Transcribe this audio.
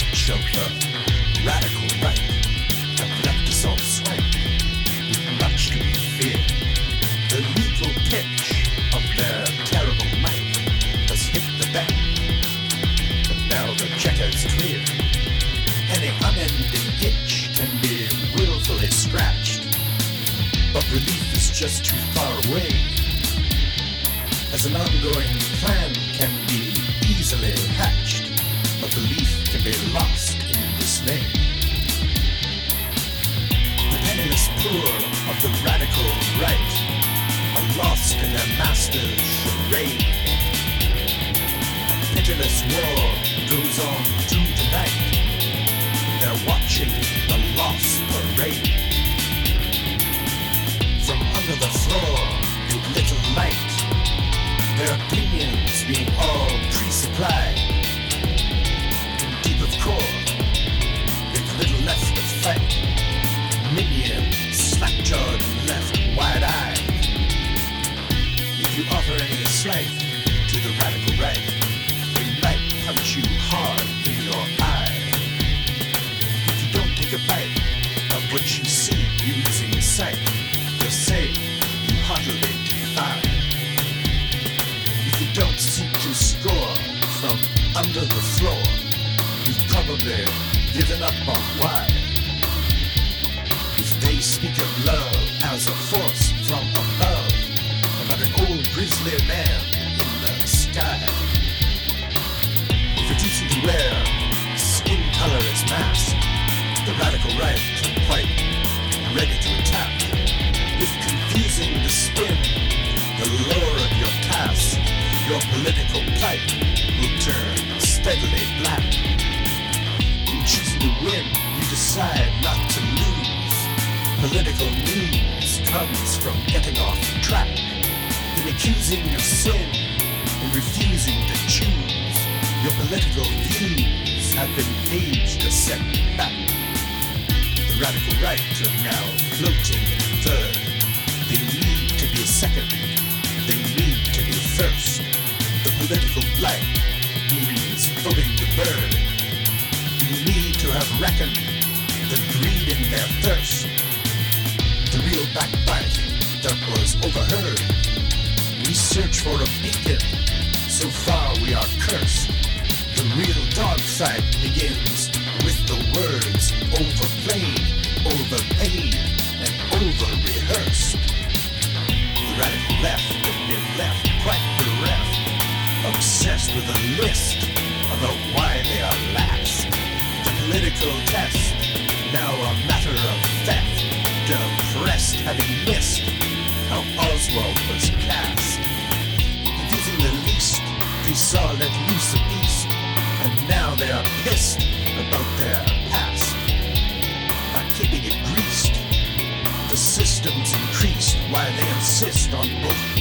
of the radical right have left us all swaying with much to be feared. The lethal pitch of their terrible might has hit the bank, but now the checker's clear. Any unending itch can be willfully scratched, but relief is just too far away. As an ongoing plan can be easily can be lost in dismay. The penniless poor of the radical right are lost in their master's charade. Pitiless war goes on through the night. They're watching the lost parade. From under the floor with little light, their opinions being all pre-supplied. Left wide-eyed. If you offer any slight to the radical right, they might punch you hard in your eye. If you don't take a bite of what you see using sight, they'll say you haughtily defy. If you don't seek to score from under the floor, you've probably given up on why. Old grizzly man in the. If you're teaching to wear skin color as mask, the radical right are quite ready to attack. With confusing the spin, the lore of your task, your political plight will turn steadily black. In choosing to win, you decide not to lose. Political news In of sin and refusing to choose, your political views have been aged a step back. The radical right are now floating in third. They need to be second. They need to be first. The political blight means voting to burn. We need to have reckoned the greed in their thirst. The real backbiting that was overheard. Search for a beacon. So far we are cursed. The real dark side begins with the words overplayed, overpaid, and over-rehearsed. The radical left have been left quite bereft, obsessed with a list about why they are last. The political test, now a matter of theft, depressed having missed saw let loose a beast, and now they are pissed about their past. By keeping it greased, the system's increased while they insist on both